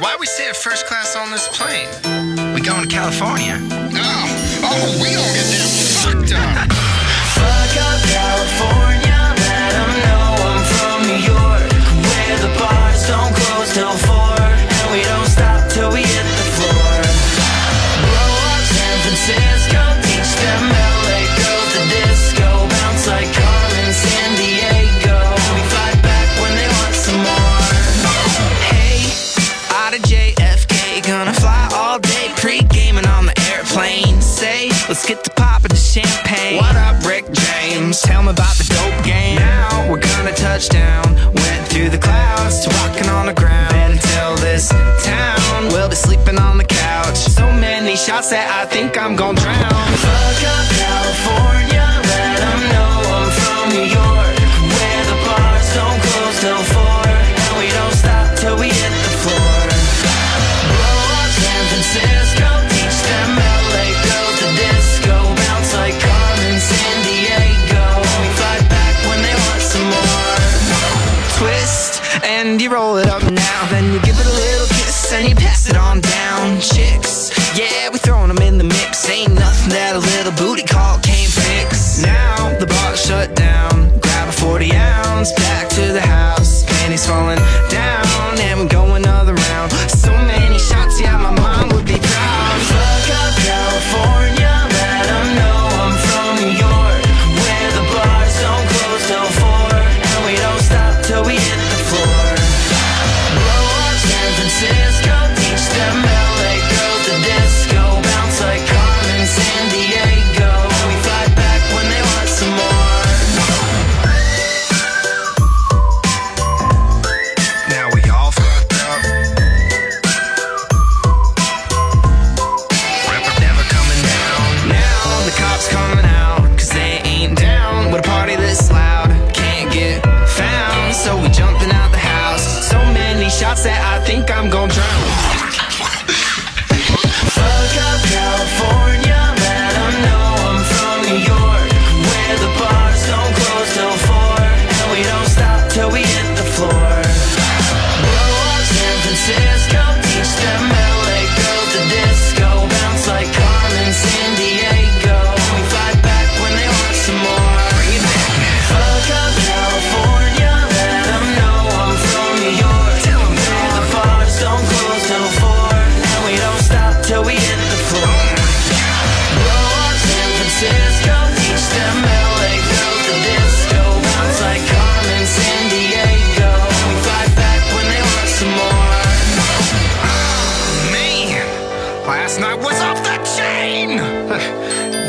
why we sit first class on this plane? We going to California. Oh, oh, we don't get them fucked up. Fuck up California, let 'em know I'm from New York, where the bars don't close till four, Me about the dope game. Now we're gonna touch down. Went through the clouds to walking on the ground. Tell this town we'll be sleeping on the couch. So many shots that I think I'm gonna drown. Fuck up Then you give it a little kiss and you pass it on down. Chicks, yeah, we throwing them in the mix. Ain't nothing that a little booty call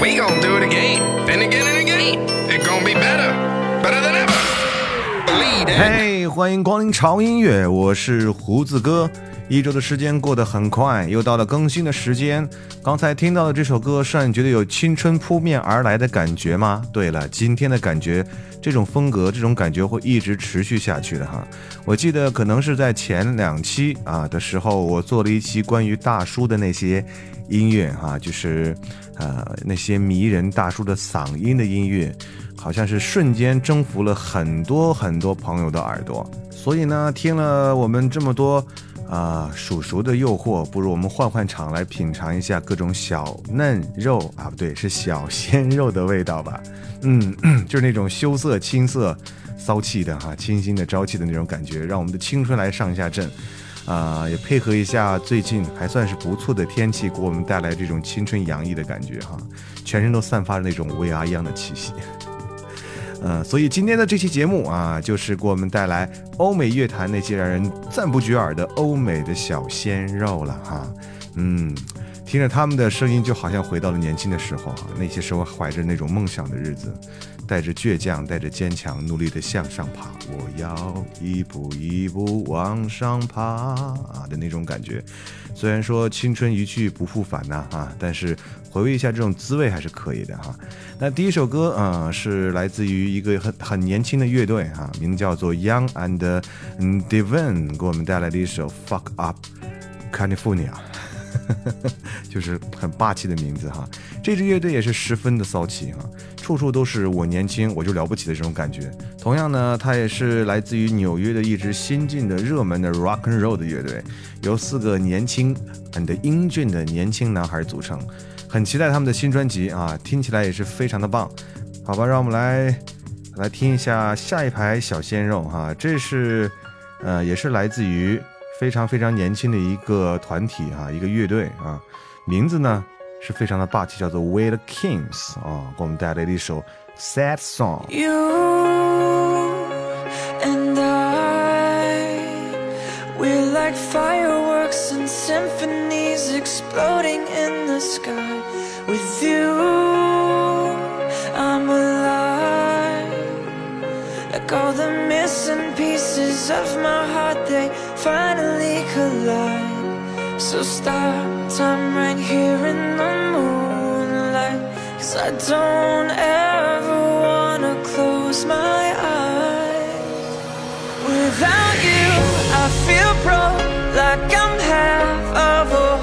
We gonna do it again, and again and again. It gonna be better, better than ever. 嘿欢迎光临潮音乐，我是胡子哥。一周的时间过得很快，又到了更新的时间。刚才听到的这首歌，让你觉得有青春扑面而来的感觉吗？对了，今天的感觉，这种风格，这种感觉会一直持续下去的哈。我记得可能是在前两期啊的时候，我做了一期关于大叔的那些音乐哈，就是呃那些迷人大叔的嗓音的音乐。好像是瞬间征服了很多很多朋友的耳朵，所以呢，听了我们这么多啊、蜀黍的诱惑，不如我们换换场来品尝一下各种小嫩肉啊，不对，是小鲜肉的味道吧？嗯，就是那种羞涩、青涩、骚气的哈，清新的、朝气的那种感觉，让我们的青春来上下阵。啊、也配合一下最近还算是不错的天气，给我们带来这种青春洋溢的感觉哈，全身都散发着那种 VR 一样的气息。嗯，所以今天的这期节目啊，就是给我们带来欧美乐坛那些让人赞不绝耳的欧美的小鲜肉了哈。嗯，听着他们的声音，就好像回到了年轻的时候啊，那些时候怀着那种梦想的日子，带着倔强，带着坚强，努力的向上爬。我要一步一步往上爬啊的那种感觉。虽然说青春一去不复返呐啊，但是回味一下这种滋味还是可以的哈。那第一首歌啊、是来自于一个很很年轻的乐队哈、名叫做 Young and Devon，给我们带来的一首 Fuck Up California。就是很霸气的名字哈。这支乐队也是十分的骚气哈，处处都是我年轻我就了不起的这种感觉。同样呢，它也是来自于纽约的一支新晋的热门的 rock and roll 的乐队，由四个年轻很的英俊的年轻男孩组成。很期待他们的新专辑啊，听起来也是非常的棒。好吧，让我们来来听一下下一排小鲜肉哈，这是呃也是来自于非常非常年轻的一个团体哈，一个乐队啊，名字呢是非常的霸气，叫做 We the Kings 啊，给我们带来的一首 Sad Song。 You and I, we're like fireworks and symphonies exploding in the sky. With you, I'm alive. Like all the missing pieces of my heart, they finally collide. So stop time right here in the moonlight. Cause I don't ever wanna close my eyes. Without you, I feel broke, like I'm half of a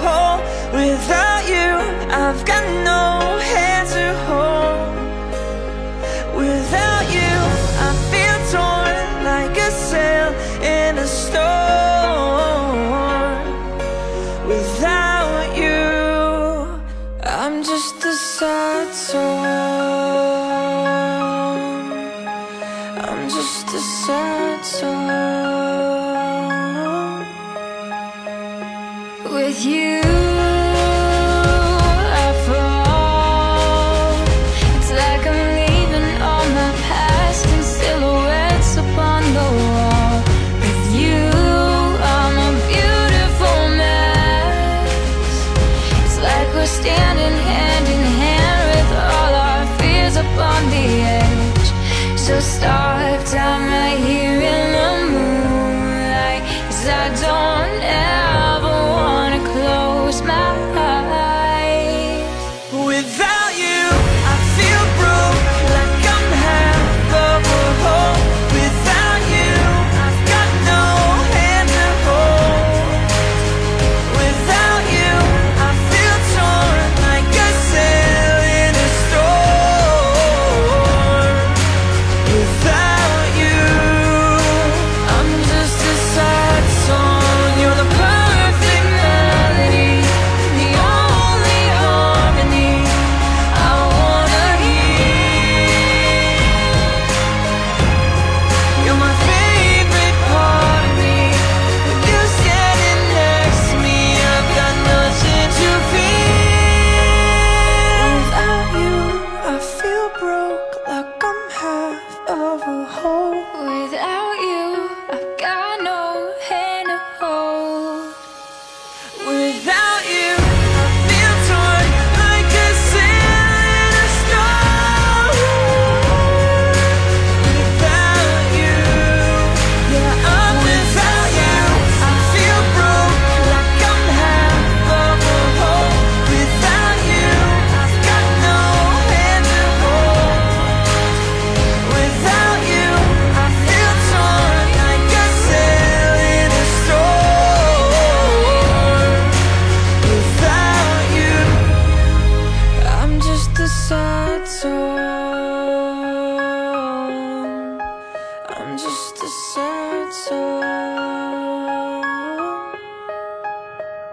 With you,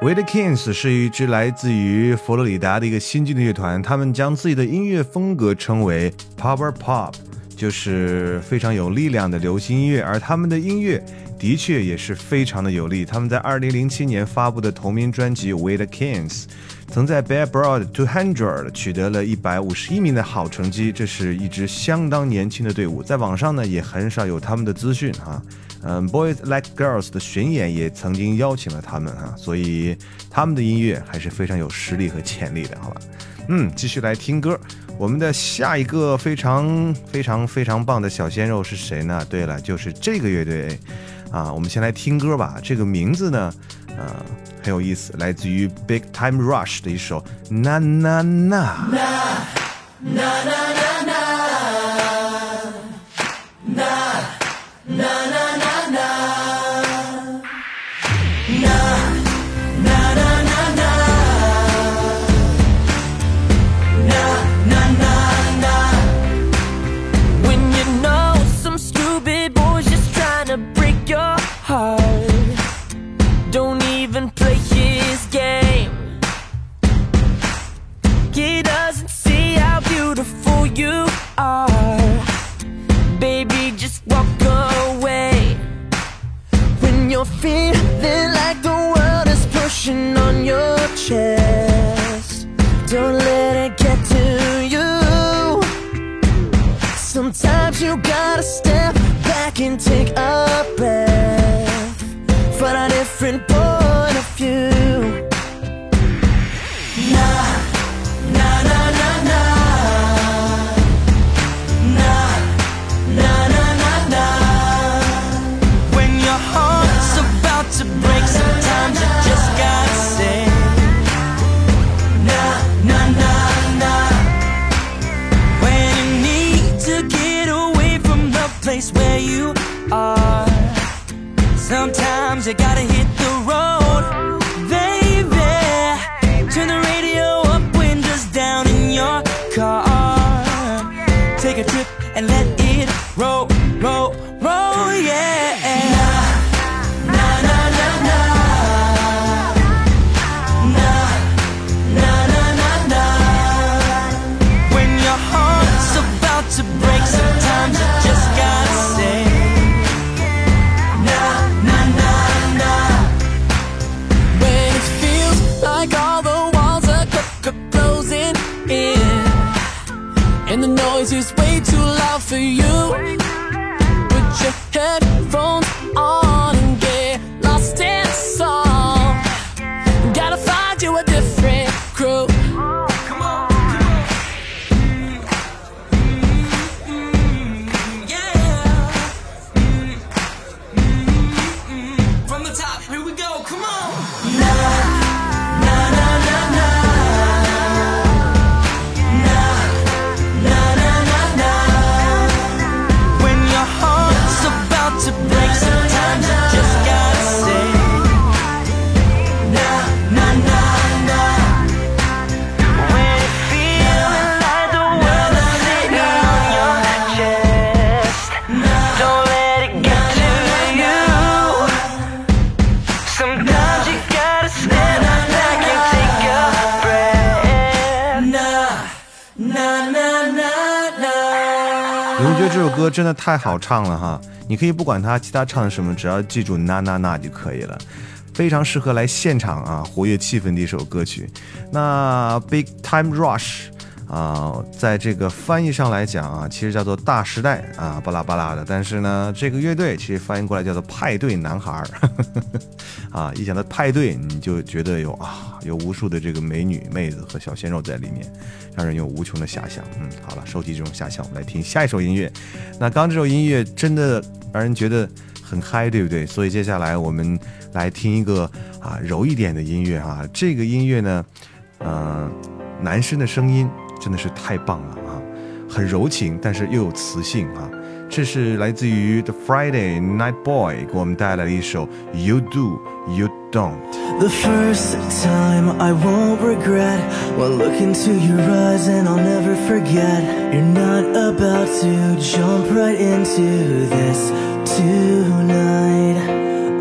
We the Kings 是一支来自于佛罗里达的一个新晋的乐团，他们将自己的音乐风格称为 Power Pop，就是非常有力量的流行音乐，而他们的音乐的确也是非常的有力。他们在2007年发布的同名专辑 We the Kings，曾在 Billboard 200取得了一百五十一名的好成绩，这是一支相当年轻的队伍，在网上呢也很少有他们的资讯哈。嗯，Boys Like Girls 的巡演也曾经邀请了他们啊，所以他们的音乐还是非常有实力和潜力的，好吧？嗯，继续来听歌。我们的下一个非常非常非常棒的小鲜肉是谁呢？对了，就是这个乐队啊。我们先来听歌吧。这个名字呢，呃，很有意思，来自于 Big Time Rush 的一首《Na Na Na》。太好唱了哈？你可以不管他其他唱的什么，只要记住那那那就可以了。非常适合来现场啊，活跃气氛的一首歌曲。那 Big Time Rush 啊，在这个翻译上来讲啊，其实叫做大时代啊，巴拉巴拉的。但是呢，这个乐队其实翻译过来叫做派对男孩儿 啊。一想到派对，你就觉得有啊，有无数的这个美女妹子和小鲜肉在里面，让人有无穷的遐想。嗯，好了，收集这种遐想，我们来听下一首音乐。那刚刚这首音乐真的让人觉得很嗨，对不对？所以接下来我们来听一个啊柔一点的音乐啊。这个音乐呢，呃，男生的声音真的是太棒了啊，很柔情，但是又有磁性啊。这是来自于 The Friday Night Boy 给我们带来的一首 You Do You Don't。The first time I won't regret One look into your eyes and I'll never forget You're not about to jump right into this tonight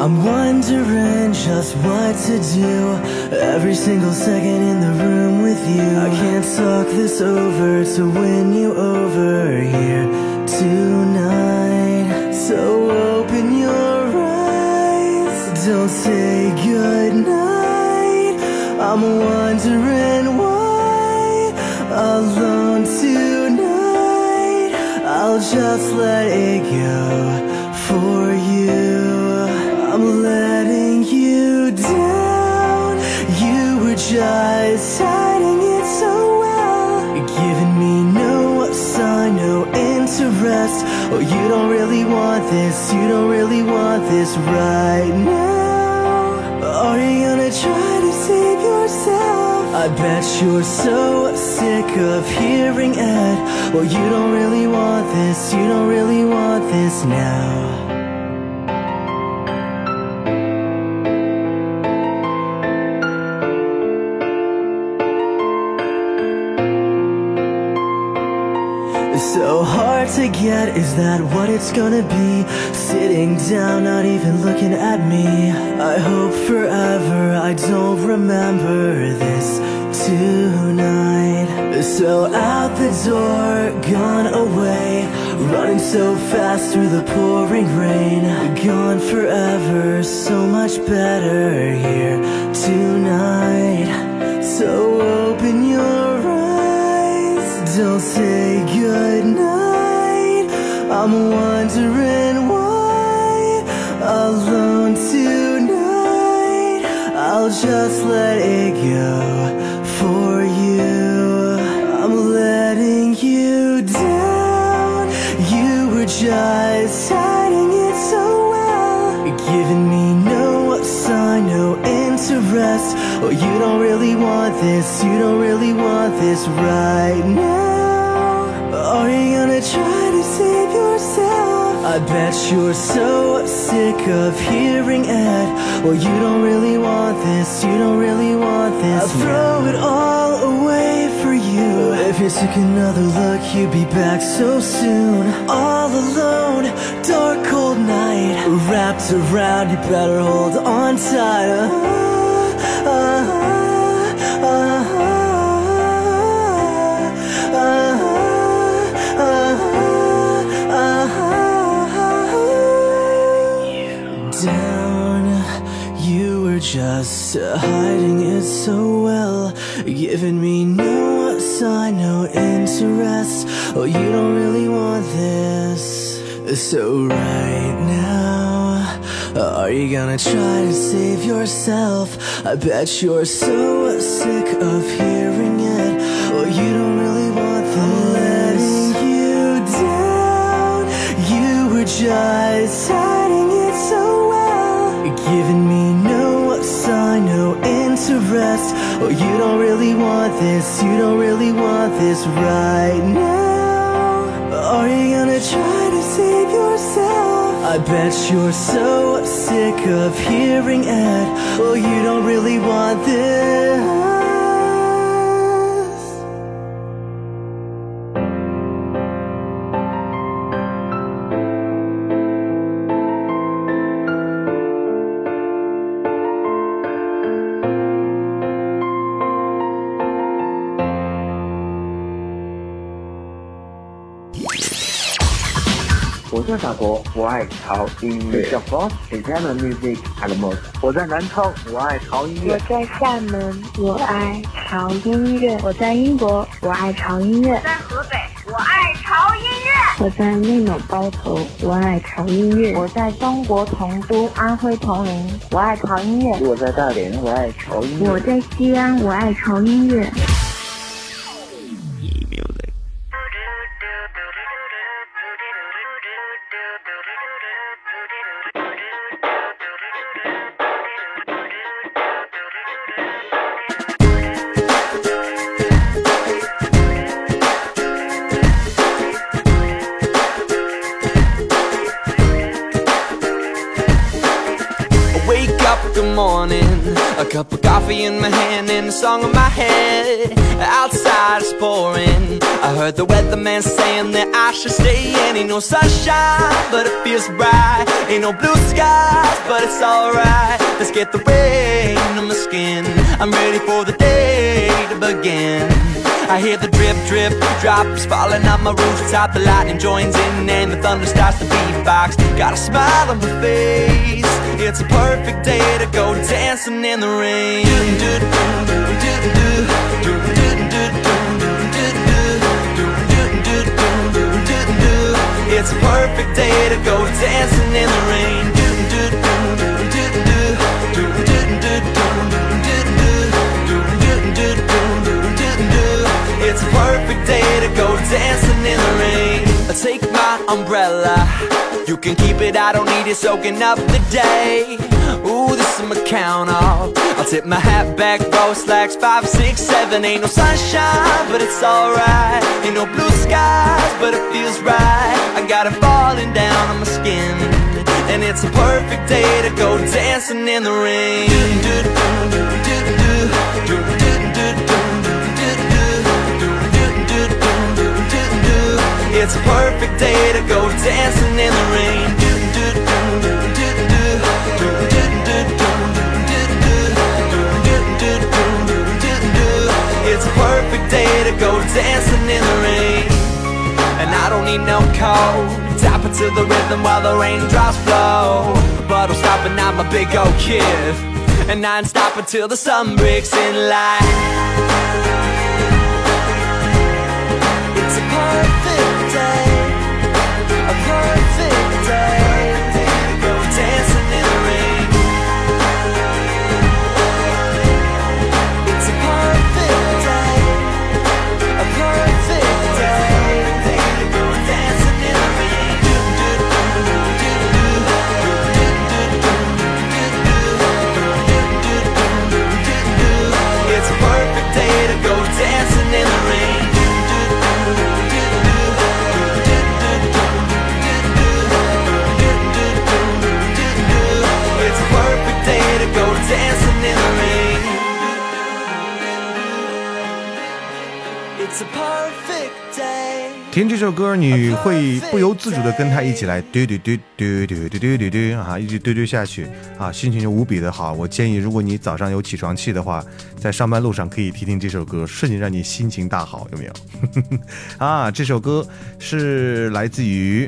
I'm wondering just what to do Every single second in the room with you. I can't talk this over to win you over here tonight. So open your eyes Don't say goodnight. I'm wondering why Alone tonight. I'll just let it go for you I'm letting you down. You were just hiding it so well. You're giving me no sign, no interest. Oh, you don't really want this, you don't really want this right now. Are you gonna try to save yourself? I bet you're so sick of hearing it. Well, you don't really want this, you don't really want this now. To get, is that what it's gonna be? Sitting down, not even looking at me. I hope forever I don't remember this tonight. So out the door, gone away. Running so fast through the pouring rain. Gone forever, so much better here tonight. So open your eyes, don't say goodnight. I'm wondering why alone tonight. I'll just let it go for you. I'm letting you down. You were just hiding it so well, giving me no sign, no interest. Oh, you don't really want this, you don't really want this right now. I bet you're so sick of hearing it. Well, you don't really want this, you don't really want this. I'll throw it all away for you. If you took another look, you'd be back so soon. All alone, dark, cold night. Wrapped around, you better hold on tight. Just hiding it so well, giving me no sign, no interest. Oh, you don't really want this. So right now, are you gonna try to save yourself? I bet you're so sick of hearing it. Oh, you don't really want this. letting you down. You were just Oh, you don't really want this, you don't really want this right now. Are you gonna try to save yourself? I bet you're so sick of hearing it. Oh, you don't really want this. 国，我爱潮音乐。小 boss Italian music at most。我在南昌，我爱潮音乐。我在厦门，我爱潮音乐；我在英国，我爱潮音乐；在河北，我爱潮音乐；我在内蒙包头，我爱潮音乐；我在中国成都、安徽铜陵，我爱潮音乐；我在大连，我爱潮音乐；我在西安，我爱潮音乐。Song in my head. Outside it's pouring. I heard the weatherman saying that I should stay. in. ain't no sunshine, but it feels bright. Ain't no blue skies, but it's alright. Let's get the rain on my skin. I'm ready for the day to begin. I hear the drip, drip, drops falling on my rooftop. The lightning joins in and the thunder starts to beatbox. Got a smile on my face. It's a perfect day to go dancing in the rain. It's a perfect day to go dancing in the rain. It's a perfect day to go dancing in the rain. I take my umbrella, you can keep it. I don't need it soaking up the day. Ooh, my count off. I'll tip my hat back, roll slacks, five, six, seven. Ain't no sunshine, but it's alright. Ain't no blue skies, but it feels right. I got it falling down on my skin. And it's a perfect day to go dancing in the rain. It's a perfect day to go dancing in the rain. It's a perfect day to go dancing in the rain. And I don't need no coat. Tapping to the rhythm while the raindrops flow. But I'm stopping, I'm a big old kid. And I ain't stopping till the sun breaks in light. 首歌，你会不由自主的跟他一起来嘟嘟嘟嘟嘟嘟嘟嘟啊，一直嘟嘟下去啊，心情就无比的好。我建议，如果你早上有起床气的话，在上班路上可以听听这首歌，瞬间让你心情大好，有没有？啊，这首歌是来自于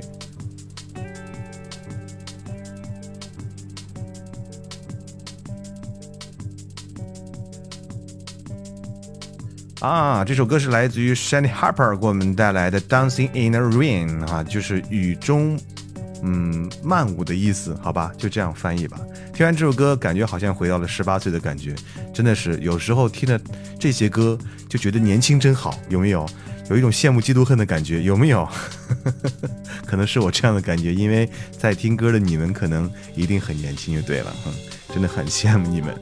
啊，这首歌是来自于 Shandy Harper 给我们带来的《Dancing in the Rain》啊，就是雨中，嗯，慢舞的意思，好吧，就这样翻译吧。听完这首歌，感觉好像回到了十八岁的感觉，真的是有时候听了这些歌就觉得年轻真好，有没有？有一种羡慕嫉妒恨的感觉，有没有？可能是我这样的感觉，因为在听歌的你们可能一定很年轻，就对了，嗯，真的很羡慕你们。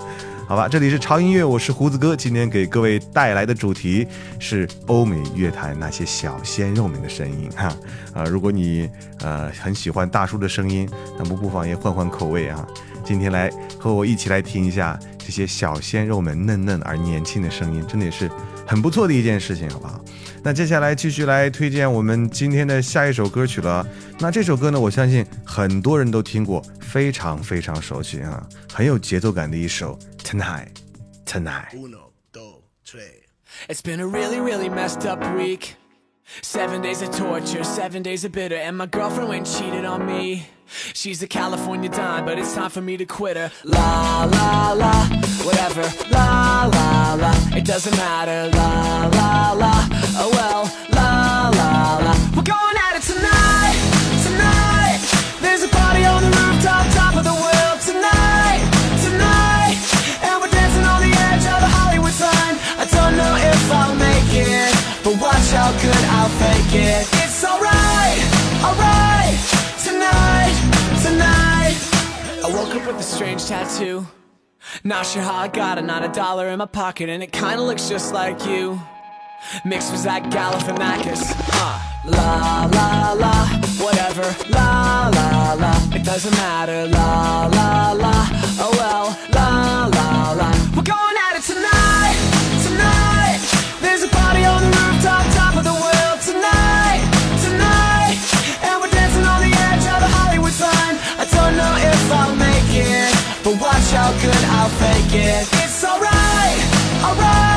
好吧，这里是潮音乐，我是胡子哥。今天给各位带来的主题是欧美乐坛那些小鲜肉们的声音哈啊！如果你呃很喜欢大叔的声音，那么不妨也换换口味啊。今天来和我一起来听一下这些小鲜肉们嫩嫩而年轻的声音，真的也是很不错的一件事情，好不好？那接下来继续来推荐我们今天的下一首歌曲了。那这首歌呢，我相信很多人都听过，非常非常熟悉啊，很有节奏感的一首。Tonight, tonight. It's been a really, really messed up week. Seven days of torture, seven days of bitter, and my girlfriend went cheated on me. She's a California dime, but it's time for me to quit her. La la la, whatever. La la la, it doesn't matter. La la la, oh well. But watch how good I'll fake it. It's alright, alright. Tonight, tonight. I woke up with a strange tattoo. Not sure how I got it, not a dollar in my pocket, and it kinda looks just like you. Mixed with Zach Galifianakis. Huh. La la la, whatever. La la la, it doesn't matter. La la la, oh well. La la la, we're going but watch how good I'll fake it. It's alright, alright.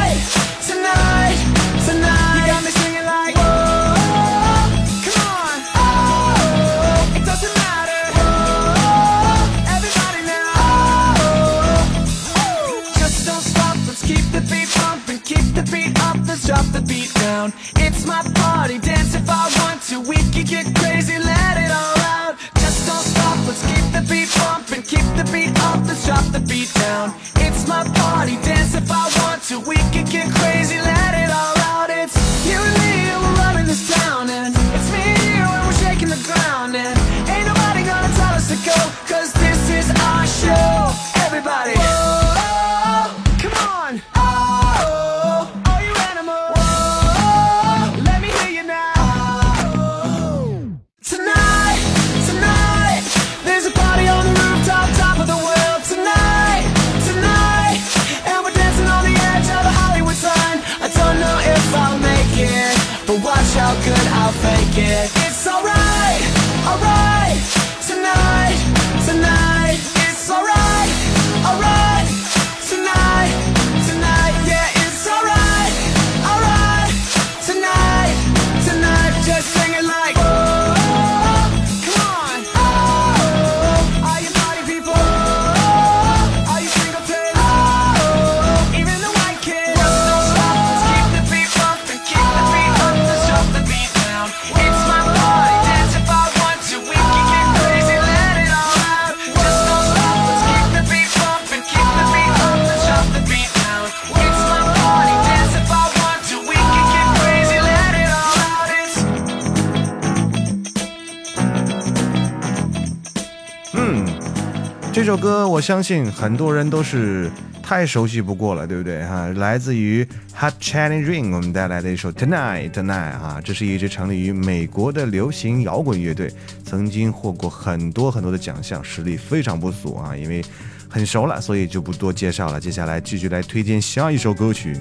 这首歌我相信很多人都是太熟悉不过了，对不对哈？来自于 Hot Chili Ring 我们带来的一首 Tonight Tonight 啊，这是一支成立于美国的流行摇滚乐队，曾经获过很多很多的奖项，实力非常不俗啊。因为很熟了，所以就不多介绍了。接下来继续来推荐下一首歌曲。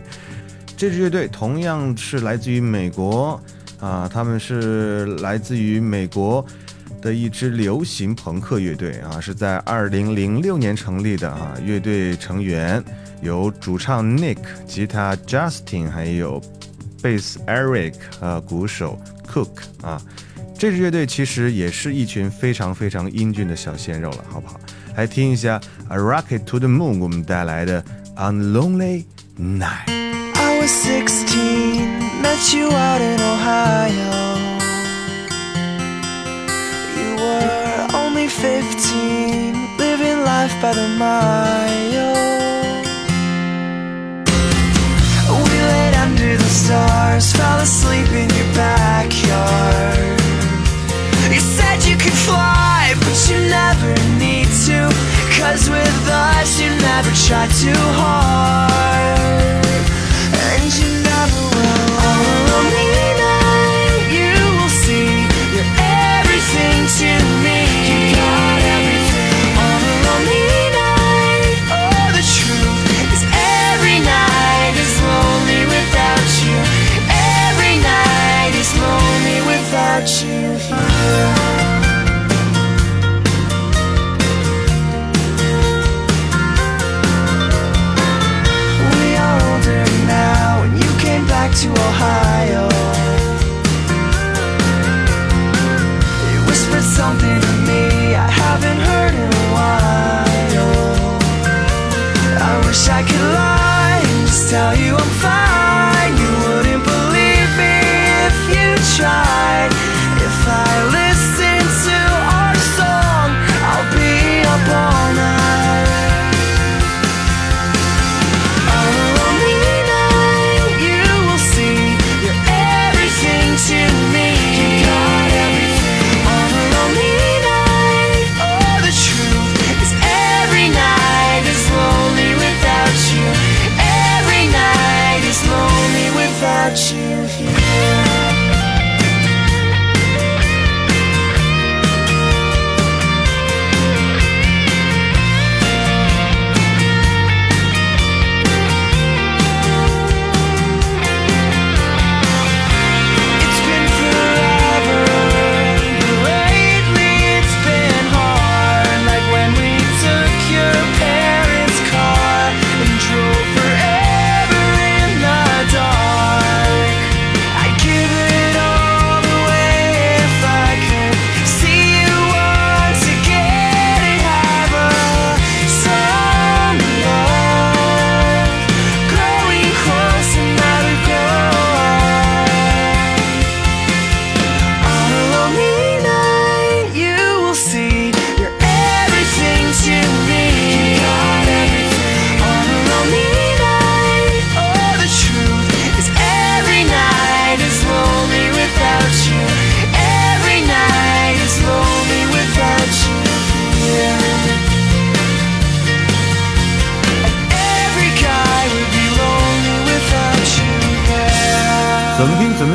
这支乐队同样是来自于美国啊，他们是来自于美国的一支流行朋克乐队啊，是在二零零六年成立的啊。乐队成员有主唱 Nick、吉他 Justin，还有贝斯 Eric 呃，鼓手 Cook 啊。这支乐队其实也是一群非常非常英俊的小鲜肉了，好不好？来听一下《A Rocket to the Moon》我们带来的《On Lonely Night》。I was 16, met you out in Ohio. 15, living life by the mile. We laid under the stars, fell asleep in your backyard. You said you could fly, but you never need to. Cause with us, you never try too hard. And you never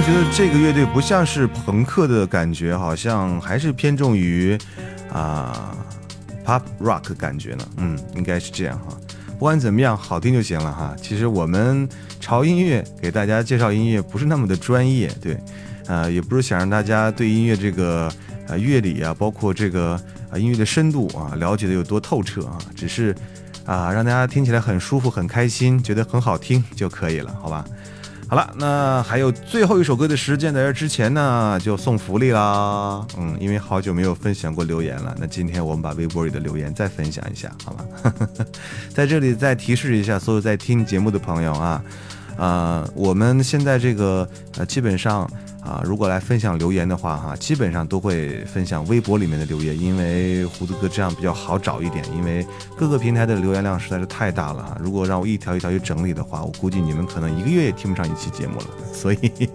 觉得这个乐队不像是朋克的感觉，好像还是偏重于啊、pop rock 感觉呢。嗯，应该是这样哈。不管怎么样，好听就行了哈。其实我们潮音乐给大家介绍音乐不是那么的专业，对，呃，也不是想让大家对音乐这个呃乐理啊，包括这个啊音乐的深度啊了解的有多透彻啊，只是啊让大家听起来很舒服、很开心，觉得很好听就可以了，好吧？好了，那还有最后一首歌的时间，在这之前呢，就送福利啦。嗯，因为好久没有分享过留言了，那今天我们把微博里的留言再分享一下，好吧？在这里再提示一下所有在听节目的朋友啊，呃，我们现在这个呃，基本上啊，如果来分享留言的话哈，基本上都会分享微博里面的留言，因为胡子哥这样比较好找一点，因为各个平台的留言量实在是太大了啊。如果让我一条一条去整理的话，我估计你们可能一个月也听不上一期节目了。所以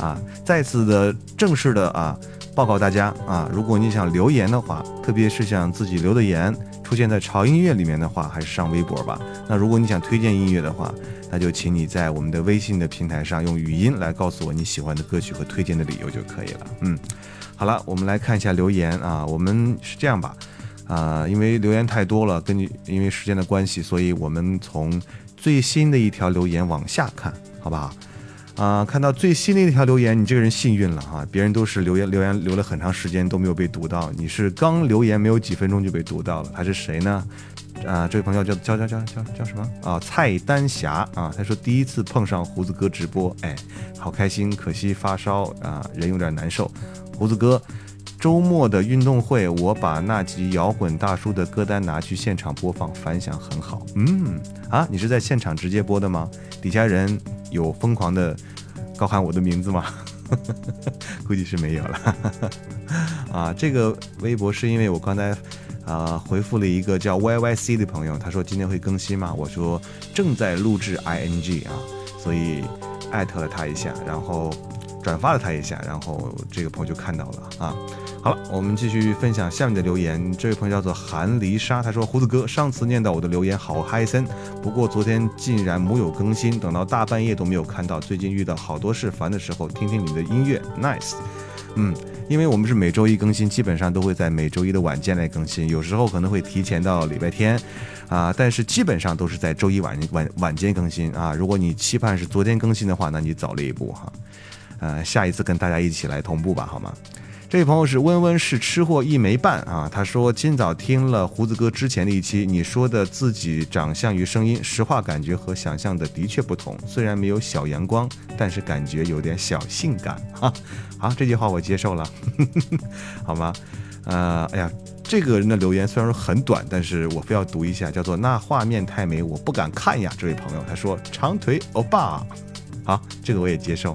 啊，再次的正式的啊。报告大家啊，如果你想留言的话，特别是想自己留的言，出现在潮音乐里面的话，还是上微博吧。那如果你想推荐音乐的话，那就请你在我们的微信的平台上用语音来告诉我你喜欢的歌曲和推荐的理由就可以了。嗯，好了，我们来看一下留言啊。我们是这样吧，啊，因为留言太多了，根据因为时间的关系，所以我们从最新的一条留言往下看，好不好？啊，看到最新的一条留言，你这个人幸运了哈，别人都是留言留言留了很长时间都没有被读到，你是刚留言没有几分钟就被读到了，他是谁呢？啊，这位朋友叫叫叫叫叫叫什么啊？蔡丹霞啊，他说第一次碰上胡子哥直播，哎，好开心，可惜发烧啊，人有点难受。胡子哥，周末的运动会，我把那集摇滚大叔的歌单拿去现场播放，反响很好。嗯，啊，你是在现场直接播的吗？底下人有疯狂的高喊我的名字吗？估计是没有了。啊，这个微博是因为我刚才。啊，回复了一个叫 YYC 的朋友，他说今天会更新吗？我说正在录制 ing 啊，所以艾特了他一下，然后转发了他一下，然后这个朋友就看到了啊。好了，我们继续分享下面的留言。这位朋友叫做韩离沙，他说胡子哥上次念到我的留言好嗨森，不过昨天竟然没有更新，等到大半夜都没有看到。最近遇到好多事烦的时候，听听你的音乐，nice，嗯。因为我们是每周一更新，基本上都会在每周一的晚间来更新，有时候可能会提前到礼拜天，啊，但是基本上都是在周一晚晚晚间更新啊。如果你期盼是昨天更新的话，那你早了一步哈，呃，下一次跟大家一起来同步吧，好吗？这位朋友是温温是吃货一枚半啊，他说今早听了胡子哥之前的一期，你说的自己长相与声音，实话感觉和想象的的确不同，虽然没有小阳光，但是感觉有点小性感哈。好，这句话我接受了，好吗？呃，哎呀，这个人的留言虽然说很短，但是我非要读一下，叫做那画面太美，我不敢看呀。这位朋友他说长腿欧巴，好，这个我也接受。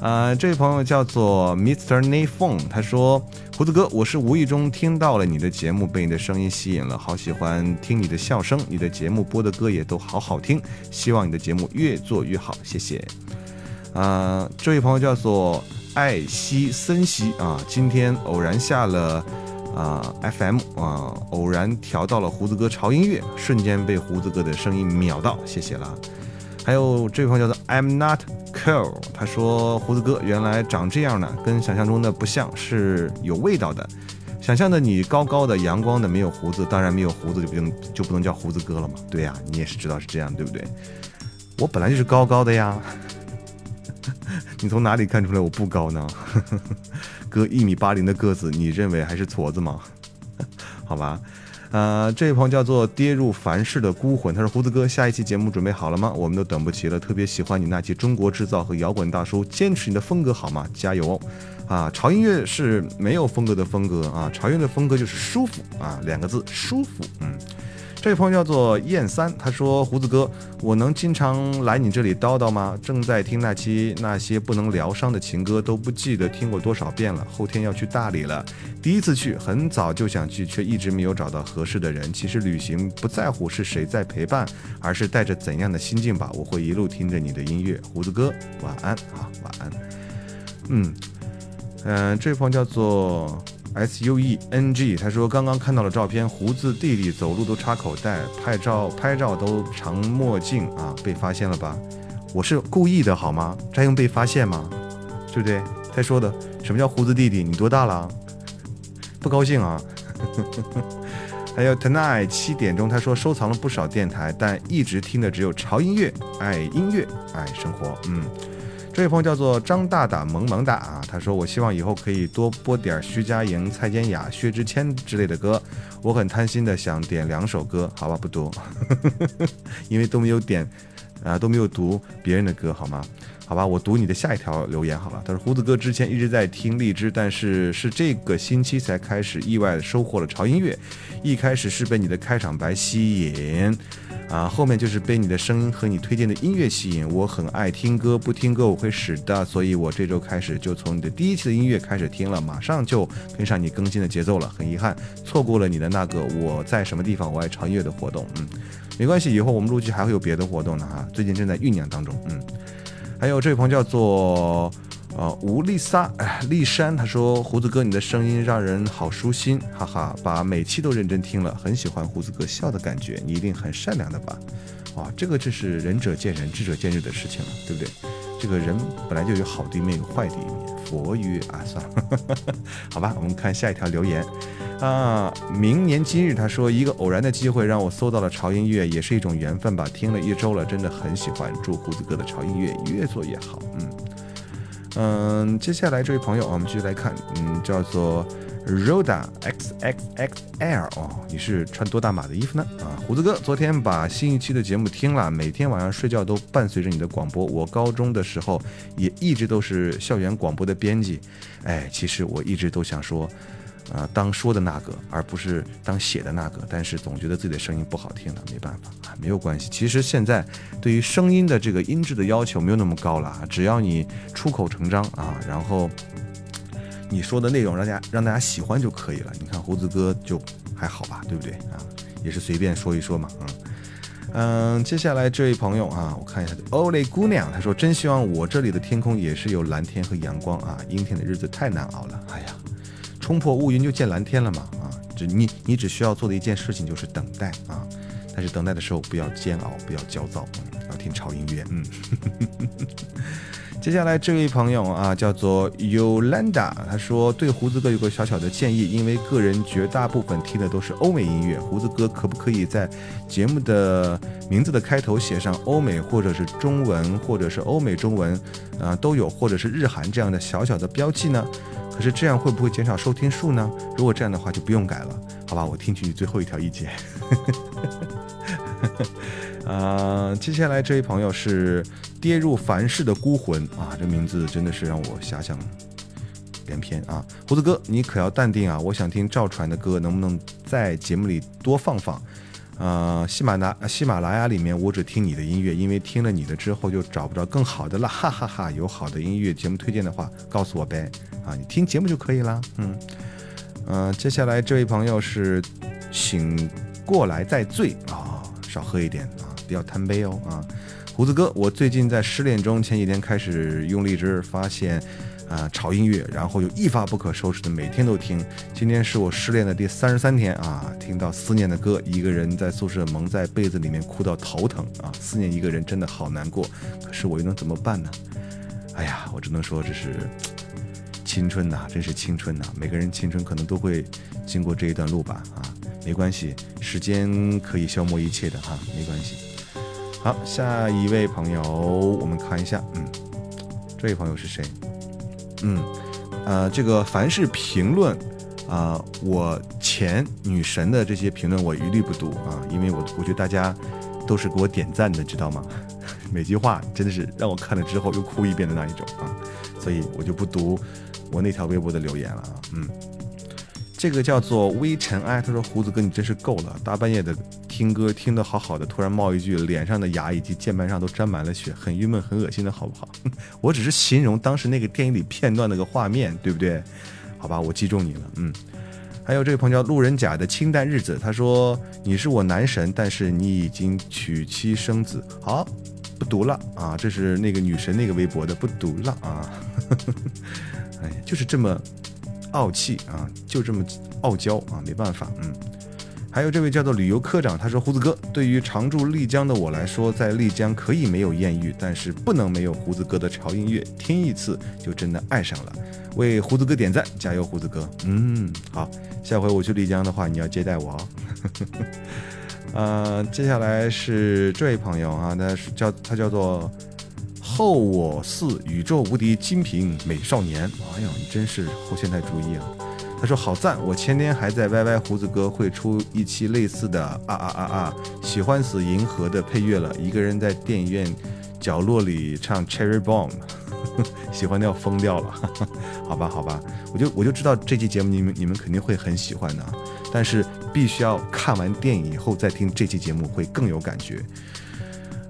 呃，这位朋友叫做 Mr. n a p h o n 他说：“胡子哥，我是无意中听到了你的节目，被你的声音吸引了，好喜欢听你的笑声，你的节目播的歌也都好好听，希望你的节目越做越好，谢谢。”呃，这位朋友叫做艾希森西啊，今天偶然下了啊 FM 啊，偶然调到了胡子哥潮音乐，瞬间被胡子哥的声音秒到，谢谢了。还有这位朋友叫做 I'm not cool，他说胡子哥原来长这样呢，跟想象中的不像，是有味道的。想象的你高高的、阳光的，没有胡子，当然没有胡子就不能就不能叫胡子哥了嘛？对呀，你也是知道是这样，对不对？我本来就是高高的呀，你从哪里看出来我不高呢？哥一米八零的个子，你认为还是矬子吗？好吧。呃，这位朋友叫做跌入凡世的孤魂，他说：“胡子哥，下一期节目准备好了吗？我们都等不及了，特别喜欢你那期中国制造和摇滚大叔，坚持你的风格好吗？加油哦！啊，潮音乐是没有风格的风格啊，潮音乐的风格就是舒服啊，两个字，舒服，嗯。”这位朋友叫做燕三，他说：“胡子哥，我能经常来你这里叨叨吗？正在听那期那些不能疗伤的情歌，都不记得听过多少遍了。后天要去大理了，第一次去，很早就想去，却一直没有找到合适的人。其实旅行不在乎是谁在陪伴，而是带着怎样的心境吧。我会一路听着你的音乐，胡子哥，晚安啊，晚安。嗯嗯，这位朋友叫做。” S U E N G，他说刚刚看到了照片，胡子弟弟走路都插口袋，拍照拍照都长墨镜啊，被发现了吧？我是故意的好吗？这还用被发现吗？对不对？他说的什么叫胡子弟弟？你多大了？不高兴啊？还有 Tonight 七点钟，他说收藏了不少电台，但一直听的只有潮音乐，爱音乐，爱生活，嗯。这位朋友叫做张大大萌萌哒啊，他说：“我希望以后可以多播点徐佳莹、蔡健雅、薛之谦之类的歌。我很贪心的想点两首歌，好吧，不读，因为都没有点，啊，都没有读别人的歌，好吗？好吧，我读你的下一条留言，好吧。他说胡子哥之前一直在听荔枝，但是是这个星期才开始意外收获了潮音乐。一开始是被你的开场白吸引。”啊，后面就是被你的声音和你推荐的音乐吸引，我很爱听歌，不听歌我会死的，所以我这周开始就从你的第一期的音乐开始听了，马上就跟上你更新的节奏了，很遗憾错过了你的那个我在什么地方我爱潮音乐的活动，嗯，没关系，以后我们陆续还会有别的活动的哈，最近正在酝酿当中，嗯，还有这位朋友叫做啊，吴丽莎，哎，丽珊，她说胡子哥你的声音让人好舒心，哈哈，把每期都认真听了，很喜欢胡子哥笑的感觉，你一定很善良的吧？哇，这个就是仁者见仁，智者见智的事情了，对不对？这个人本来就有好的一面，有坏的一面。佛曰啊，算了，好吧，我们看下一条留言啊。明年今日，他说一个偶然的机会让我搜到了潮音乐，也是一种缘分吧。听了一周了，真的很喜欢。祝胡子哥的潮音乐越做越好。嗯嗯，接下来这位朋友，我们继续来看，嗯，叫做 Roda X X X L 哦，你是穿多大码的衣服呢？啊，胡子哥，昨天把新一期的节目听了，每天晚上睡觉都伴随着你的广播。我高中的时候也一直都是校园广播的编辑，哎，其实我一直都想说，呃，当说的那个，而不是当写的那个，但是总觉得自己的声音不好听了，没办法啊，没有关系。其实现在对于声音的这个音质的要求没有那么高了啊，只要你出口成章啊，然后。你说的内容让大家让大家喜欢就可以了。你看胡子哥就还好吧，对不对啊？也是随便说一说嘛，嗯嗯。接下来这位朋友啊，我看一下，欧蕾姑娘，她说真希望我这里的天空也是有蓝天和阳光啊，阴天的日子太难熬了。哎呀，冲破乌云就见蓝天了嘛啊！只你你只需要做的一件事情就是等待啊，但是等待的时候不要煎熬，不要焦躁，嗯，要听潮音乐，嗯。接下来这位朋友啊，叫做 Yolanda，他说对胡子哥有个小小的建议，因为个人绝大部分听的都是欧美音乐，胡子哥可不可以在节目的名字的开头写上欧美或者是中文，或者是欧美中文，啊都有，或者是日韩这样的小小的标记呢？可是这样会不会减少收听数呢？如果这样的话就不用改了，好吧？我听取你最后一条意见。呃，接下来这位朋友是跌入凡世的孤魂啊，这名字真的是让我遐想连篇啊！胡子哥，你可要淡定啊！我想听赵传的歌，能不能在节目里多放放？呃，喜马拉喜马拉雅里面我只听你的音乐，因为听了你的之后就找不着更好的了，哈哈哈！有好的音乐节目推荐的话，告诉我呗啊！你听节目就可以了，嗯嗯。接下来这位朋友是醒过来再醉啊，少喝一点啊。不要贪杯哦啊，胡子哥，我最近在失恋中，前几天开始用荔枝，发现啊潮音乐，然后就一发不可收拾的每天都听。今天是我失恋的第三十三天啊，听到思念的歌，一个人在宿舍蒙在被子里面哭到头疼啊，思念一个人真的好难过，可是我又能怎么办呢？哎呀，我只能说这是青春呐，真是青春呐，每个人青春可能都会经过这一段路吧啊，没关系，时间可以消磨一切的哈，没关系。好，下一位朋友，我们看一下，嗯，这位朋友是谁？嗯，呃，这个凡是评论啊，我前女神的这些评论，我一律不读啊，因为我我觉得大家都是给我点赞的，知道吗？每句话真的是让我看了之后又哭一遍的那一种啊，所以我就不读我那条微博的留言了啊，嗯。这个叫做微尘埃，他说胡子哥你真是够了，大半夜的听歌听得好好的，突然冒一句脸上的牙以及键盘上都沾满了血，很郁闷很恶心的好不好？我只是形容当时那个电影里片段那个画面，对不对？好吧，我击中你了，嗯。还有这位朋友叫路人甲的清淡日子，他说你是我男神，但是你已经娶妻生子，好，不读了啊，这是那个女神那个微博的，不读了啊。哎，就是这么。傲气啊，就这么傲娇啊，没办法，嗯。还有这位叫做旅游科长，他说：“胡子哥，对于常驻丽江的我来说，在丽江可以没有艳遇，但是不能没有胡子哥的潮音乐，听一次就真的爱上了。”为胡子哥点赞，加油，胡子哥！嗯，好，下回我去丽江的话，你要接待我哦。呃，接下来是这位朋友啊，他是叫他叫做。后我似宇宙无敌金瓶美少年，哎呦，你真是后现代主义啊！他说好赞，我前天还在 YY 胡子哥会出一期类似的啊啊啊啊，喜欢死银河的配乐了，一个人在电影院角落里唱 Cherry Bomb，喜欢的要疯掉了，好吧好吧，我就我就知道这期节目你们你们肯定会很喜欢的，但是必须要看完电影以后再听这期节目会更有感觉。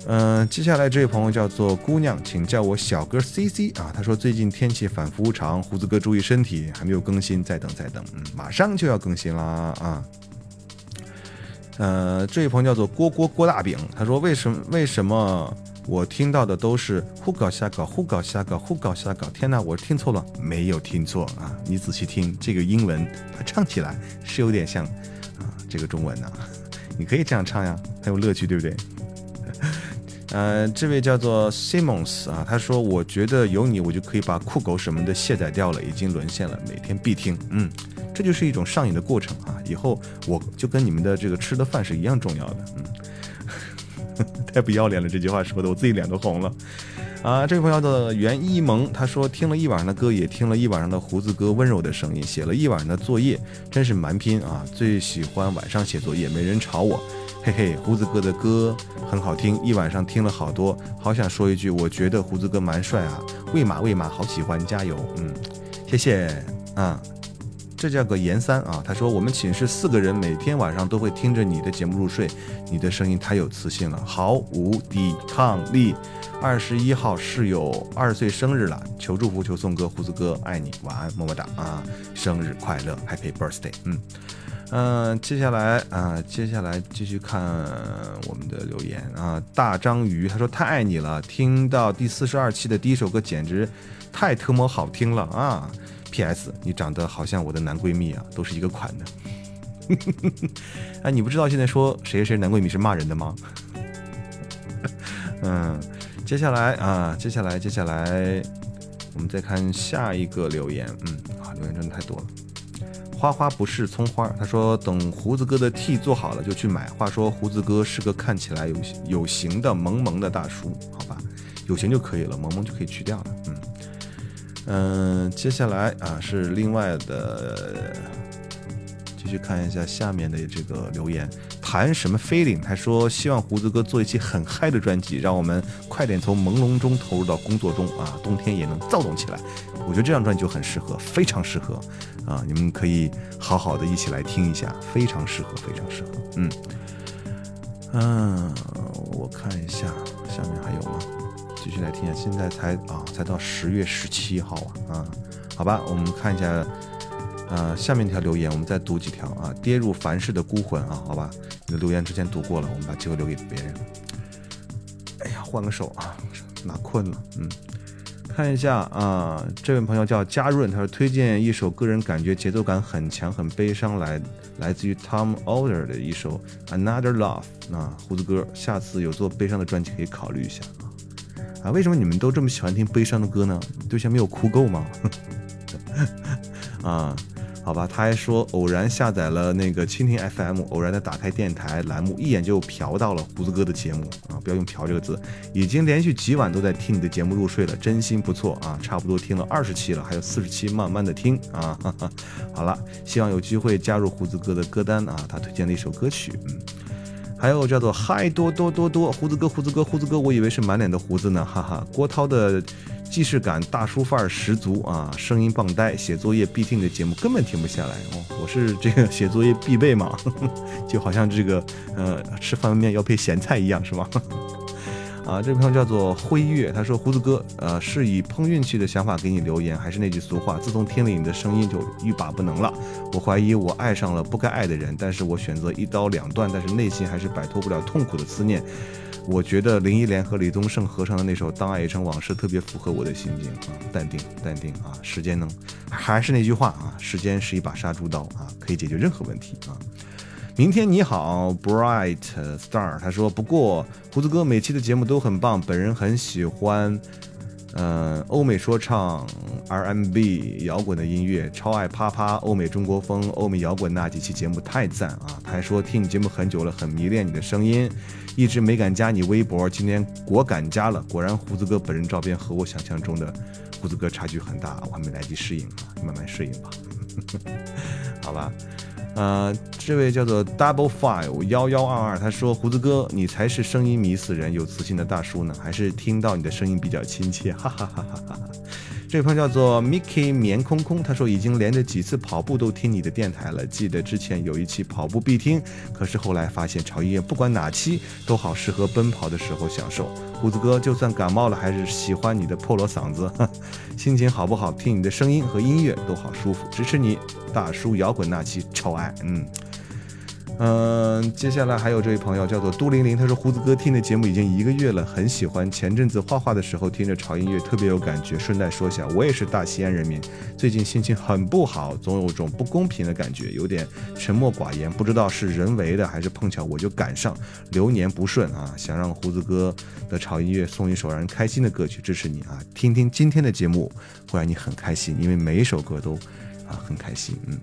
嗯，接下来这位朋友叫做姑娘，请叫我小哥 C C 啊。他说最近天气反复无常，胡子哥注意身体，还没有更新，再等再等，嗯，马上就要更新啦啊。呃，这位朋友叫做郭郭郭大饼，他说为什么为什么我听到的都是胡搞瞎搞，胡搞瞎搞，胡搞瞎搞。天哪，我听错了？没有听错啊！你仔细听，这个英文它唱起来是有点像啊这个中文呢、你可以这样唱呀，很有乐趣，对不对？呃，这位叫做 Simons 啊，他说：“我觉得有你，我就可以把酷狗什么的卸载掉了，已经沦陷了，每天必听。”嗯，这就是一种上瘾的过程啊！以后我就跟你们的这个吃的饭是一样重要的。嗯，太不要脸了，这句话说的我自己脸都红了。啊，这位朋友的袁一萌，他说听了一晚上的歌，也听了一晚上的胡子哥温柔的声音，写了一晚上的作业，真是蛮拼啊！最喜欢晚上写作业，没人吵我。嘿嘿，胡子哥的歌很好听，一晚上听了好多，好想说一句，我觉得胡子哥蛮帅啊，喂马喂马，好喜欢，加油，嗯，谢谢啊。这叫个严三啊，他说我们寝室四个人每天晚上都会听着你的节目入睡，你的声音太有磁性了，毫无抵抗力。二十一号室友二十岁生日了，求祝福，求送歌，胡子哥爱你，晚安，么么哒啊，生日快乐，Happy Birthday，嗯。嗯，接下来啊，接下来继续看我们的留言啊。大章鱼他说太爱你了，听到第四十二期的第一首歌简直太特么好听了啊！P.S. 你长得好像我的男闺蜜啊，都是一个款的。哎，你不知道现在说谁谁男闺蜜是骂人的吗？嗯，接下来啊，接下来接下来我们再看下一个留言。嗯，啊，留言真的太多了。花花不是葱花，他说等胡子哥的 T 做好了就去买。话说胡子哥是个看起来有有型的萌萌的大叔，好吧，有型就可以了，萌萌就可以去掉了。嗯嗯，接下来啊是另外的，继续看一下下面的这个留言，谈什么 feeling？他说希望胡子哥做一期很嗨的专辑，让我们快点从朦胧中投入到工作中啊，冬天也能躁动起来。我觉得这张专辑就很适合，非常适合啊！你们可以好好的一起来听一下，非常适合，非常适合。嗯嗯，我看一下下面还有吗？继续来听一下，现在才啊，才到十月十七号啊啊，好吧，我们看一下。呃，下面一条留言我们再读几条啊。跌入凡世的孤魂啊，好吧，你的留言之前读过了，我们把机会留给别人。哎呀，换个手啊，哪困了？嗯。看一下啊，这位朋友叫嘉润，他说推荐一首个人感觉节奏感很强、很悲伤，来来自于 Tom Older 的一首 Another Love。啊，胡子哥，下次有做悲伤的专辑可以考虑一下啊。为什么你们都这么喜欢听悲伤的歌呢？对象没有哭够吗？啊，好吧，他还说偶然下载了那个蜻蜓 FM，偶然的打开电台栏目，一眼就瞟到了胡子哥的节目啊！不要用“瞟”这个字，已经连续几晚都在听你的节目入睡了，真心不错啊！差不多听了二十期了，还有四十期慢慢的听啊！哈哈，好了，希望有机会加入胡子哥的歌单啊！他推荐了一首歌曲，嗯，还有叫做“嗨多多多多”，胡子哥，胡子哥，胡子哥，我以为是满脸的胡子呢，哈哈！郭涛的。既视感大叔范儿十足啊，声音棒呆，写作业必听的节目根本停不下来哦。我是这个写作业必备嘛，就好像这个呃吃方便面要配咸菜一样，是吗？啊，这位朋友叫做辉月，他说胡子哥，呃，是以碰运气的想法给你留言，还是那句俗话，自从听了你的声音就欲罢不能了。我怀疑我爱上了不该爱的人，但是我选择一刀两断，但是内心还是摆脱不了痛苦的思念。我觉得林忆莲和李宗盛合唱的那首《当爱已成往事》特别符合我的心境啊，淡定，淡定啊，时间能，还是那句话啊，时间是一把杀猪刀啊，可以解决任何问题啊。明天你好，Bright Star，他说，不过胡子哥每期的节目都很棒，本人很喜欢。嗯，欧美说唱、R&B、摇滚的音乐，超爱啪啪欧美中国风、欧美摇滚那几期节目太赞啊！他还说听你节目很久了，很迷恋你的声音，一直没敢加你微博，今天果敢加了。果然胡子哥本人照片和我想象中的胡子哥差距很大，我还没来得及适应啊，慢慢适应吧。好吧。呃，这位叫做 Double Five 幺幺二二，他说：“胡子哥，你才是声音迷死人、有磁性的大叔呢，还是听到你的声音比较亲切？”哈哈哈哈哈哈。这位朋友叫做 Mickey 棉空空，他说已经连着几次跑步都听你的电台了。记得之前有一期跑步必听，可是后来发现潮音乐不管哪期都好适合奔跑的时候享受。胡子哥，就算感冒了，还是喜欢你的破锣嗓子，心情好不好？听你的声音和音乐都好舒服，支持你。大叔摇滚那期超爱，嗯嗯，接下来还有这位朋友叫做杜玲玲，他说胡子哥听的节目已经一个月了，很喜欢。前阵子画画的时候听着潮音乐特别有感觉。顺带说一下，我也是大西安人民，最近心情很不好，总有种不公平的感觉，有点沉默寡言，不知道是人为的还是碰巧我就赶上，流年不顺啊，想让胡子哥的潮音乐送一首让人开心的歌曲，支持你啊！听听今天的节目会让你很开心，因为每一首歌都啊很开心，嗯。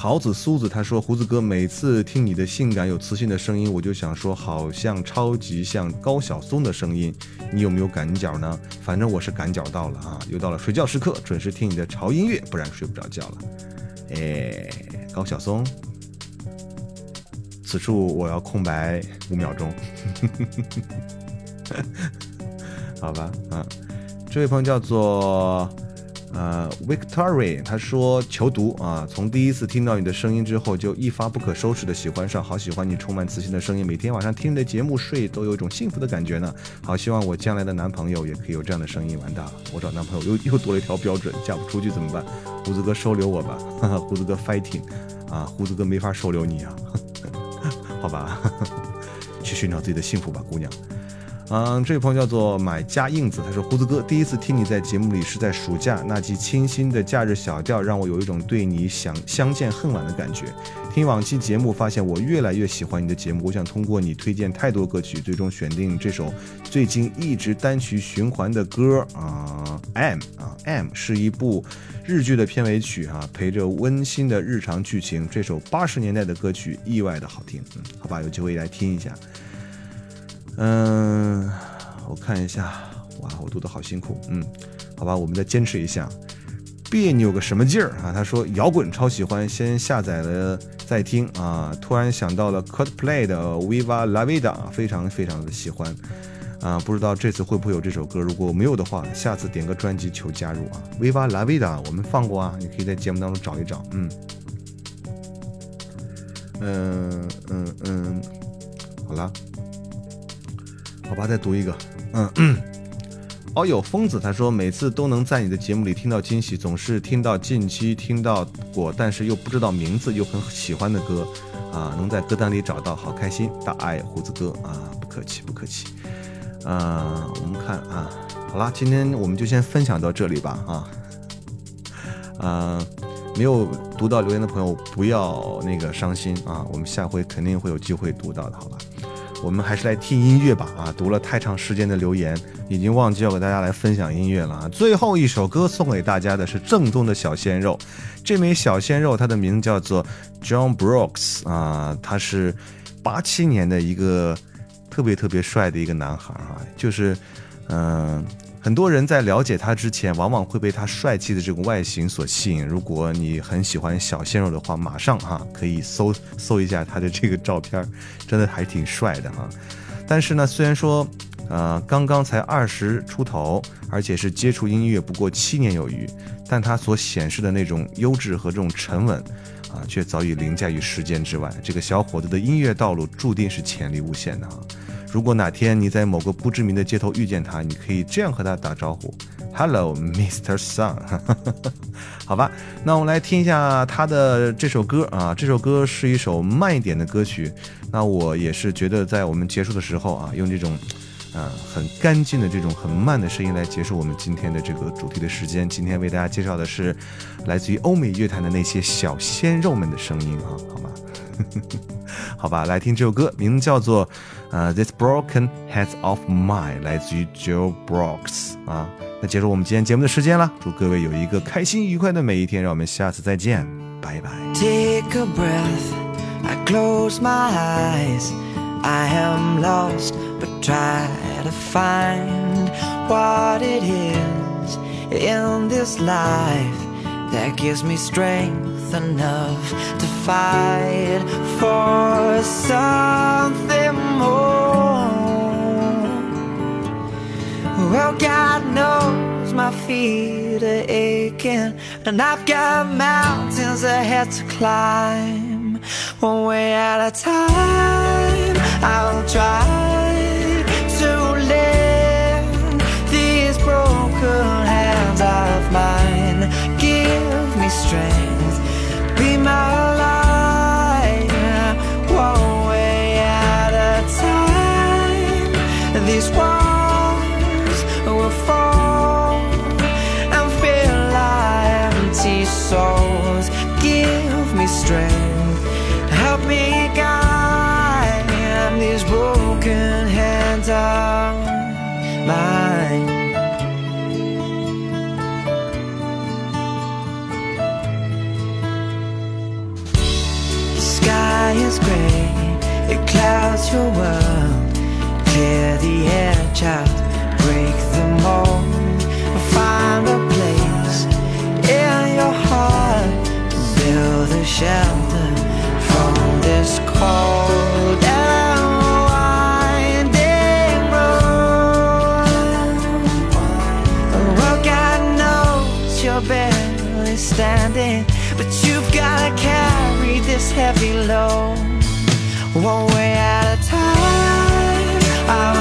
桃子苏子他说：“胡子哥，每次听你的性感有磁性的声音，我就想说，好像超级像高晓松的声音。你有没有赶脚呢？反正我是赶脚到了啊！又到了睡觉时刻，准时听你的潮音乐，不然睡不着觉了。哎，高晓松，此处我要空白五秒钟。好吧，啊，这位朋友叫做。”呃，Victoria，他说求读啊，从第一次听到你的声音之后，就一发不可收拾的喜欢上，好喜欢你充满磁性的声音，每天晚上听你的节目睡都有一种幸福的感觉呢。好希望我将来的男朋友也可以有这样的声音。完蛋了，我找男朋友又又多了一条标准，嫁不出去怎么办？胡子哥收留我吧，哈哈，胡子哥 fighting，啊，胡子哥没法收留你啊，好吧，去寻找自己的幸福吧，姑娘。嗯，这位朋友叫做买家印子，他说：“胡子哥，第一次听你在节目里是在暑假那期清新的假日小调，让我有一种对你想相见恨晚的感觉。听往期节目，发现我越来越喜欢你的节目。我想通过你推荐太多歌曲，最终选定这首最近一直单曲循环的歌啊，M 啊 M 是一部日剧的片尾曲啊，陪着温馨的日常剧情。这首八十年代的歌曲意外的好听，嗯，好吧，有机会来听一下。”嗯，我看一下，哇，我读的好辛苦，嗯，好吧，我们再坚持一下。别扭个什么劲儿啊？他说摇滚超喜欢，先下载了再听啊。突然想到了 Coldplay 的 Viva La Vida，非常非常的喜欢啊。不知道这次会不会有这首歌？如果没有的话，下次点个专辑求加入啊。Viva La Vida 我们放过啊，你可以在节目当中找一找。嗯，嗯嗯嗯，好了。好吧，再读一个。嗯，哦有，疯子他说每次都能在你的节目里听到惊喜，总是听到近期听到过，但是又不知道名字又很喜欢的歌，啊，能在歌单里找到，好开心。大爱胡子哥啊，不客气不客气。啊，我们看啊，好啦，今天我们就先分享到这里吧。啊，啊，没有读到留言的朋友不要那个伤心啊，我们下回肯定会有机会读到的，好吧？我们还是来听音乐吧啊！读了太长时间的留言，已经忘记要给大家来分享音乐了啊！最后一首歌送给大家的是正宗的小鲜肉，这名小鲜肉他的名字叫做 John Brooks 啊，他是八七年的一个特别特别帅的一个男孩啊，就是嗯。很多人在了解他之前，往往会被他帅气的这种外形所吸引。如果你很喜欢小鲜肉的话，马上哈可以搜搜一下他的这个照片，真的还挺帅的哈。但是呢，虽然说，呃，刚刚才二十出头，而且是接触音乐不过七年有余，但他所显示的那种优质和这种沉稳，啊，却早已凌驾于时间之外。这个小伙子的音乐道路注定是潜力无限的哈。如果哪天你在某个不知名的街头遇见他，你可以这样和他打招呼：“Hello, Mr. Sun。”好吧，那我们来听一下他的这首歌啊。这首歌是一首慢一点的歌曲。那我也是觉得，在我们结束的时候啊，用这种，啊，很干净的这种很慢的声音来结束我们今天的这个主题的时间。今天为大家介绍的是来自于欧美乐坛的那些小鲜肉们的声音啊，好吗？好吧，来听这首歌，名字叫做。呃，This Broken Heads of Mine 来自于 Joe Brooks 啊。那结束我们今天节目的时间了，祝各位有一个开心愉快的每一天，让我们下次再见，拜拜。Take a breath, I close my eyes. I am lost, but try to find what it is in this life that gives me strength enough to fight for something more. Well, God knows my feet are aching, and I've got mountains ahead to climb. One way at a time, I'll try to lift these broken hands of mine strength. Be my light, one way at a time. These walls will fall and fill our empty souls. Give me strength, help me. Clouds your world. Clear the air, child, break the mold. Find a place in your heart, build a shelter from this cold and winding road. You're barely standing, but you've gotta carry this heavy load. One way time, I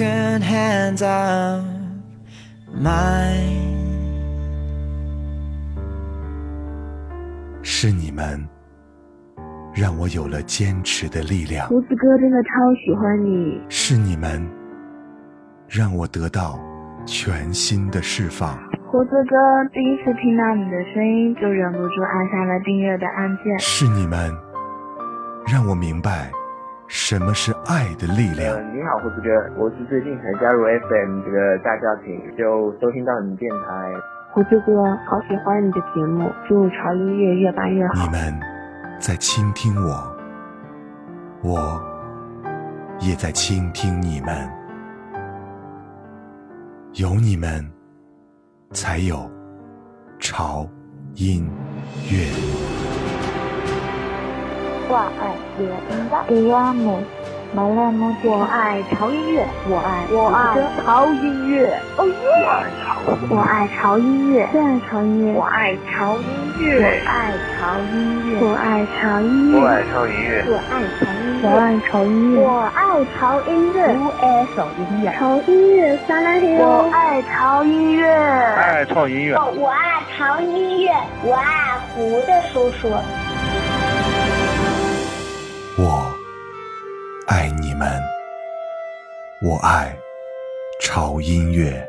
broken hands of mine. 是你们让我有了坚持的力量，胡子哥真的超喜欢你，是你们让我得到全新的释放，胡子哥第一次听到你的声音就忍不住按下了订阅的按键。是你们让我明白什么是爱的力量呃，。你好，胡子哥，我是最近才加入 FM 这个大家庭，就收听到你电台。胡子哥，好喜欢你的节目，祝潮音乐越办越好你。们在倾听我，我也在倾听你们。有你们，才有潮音乐。我爱乐音乐，给我们马来木我爱潮音乐，我爱我爱潮音乐，哦耶！我爱潮音乐，最爱潮音乐，我爱潮音乐。我乐，爱潮音乐，我爱潮音乐，我爱潮音乐，我爱潮音乐。我爱潮音乐，我爱潮音乐，我爱潮音乐，潮音乐撒拉嘿我爱潮音乐，爱潮音乐。我爱潮音乐，我爱胡的叔叔。爱你们，我爱潮音乐。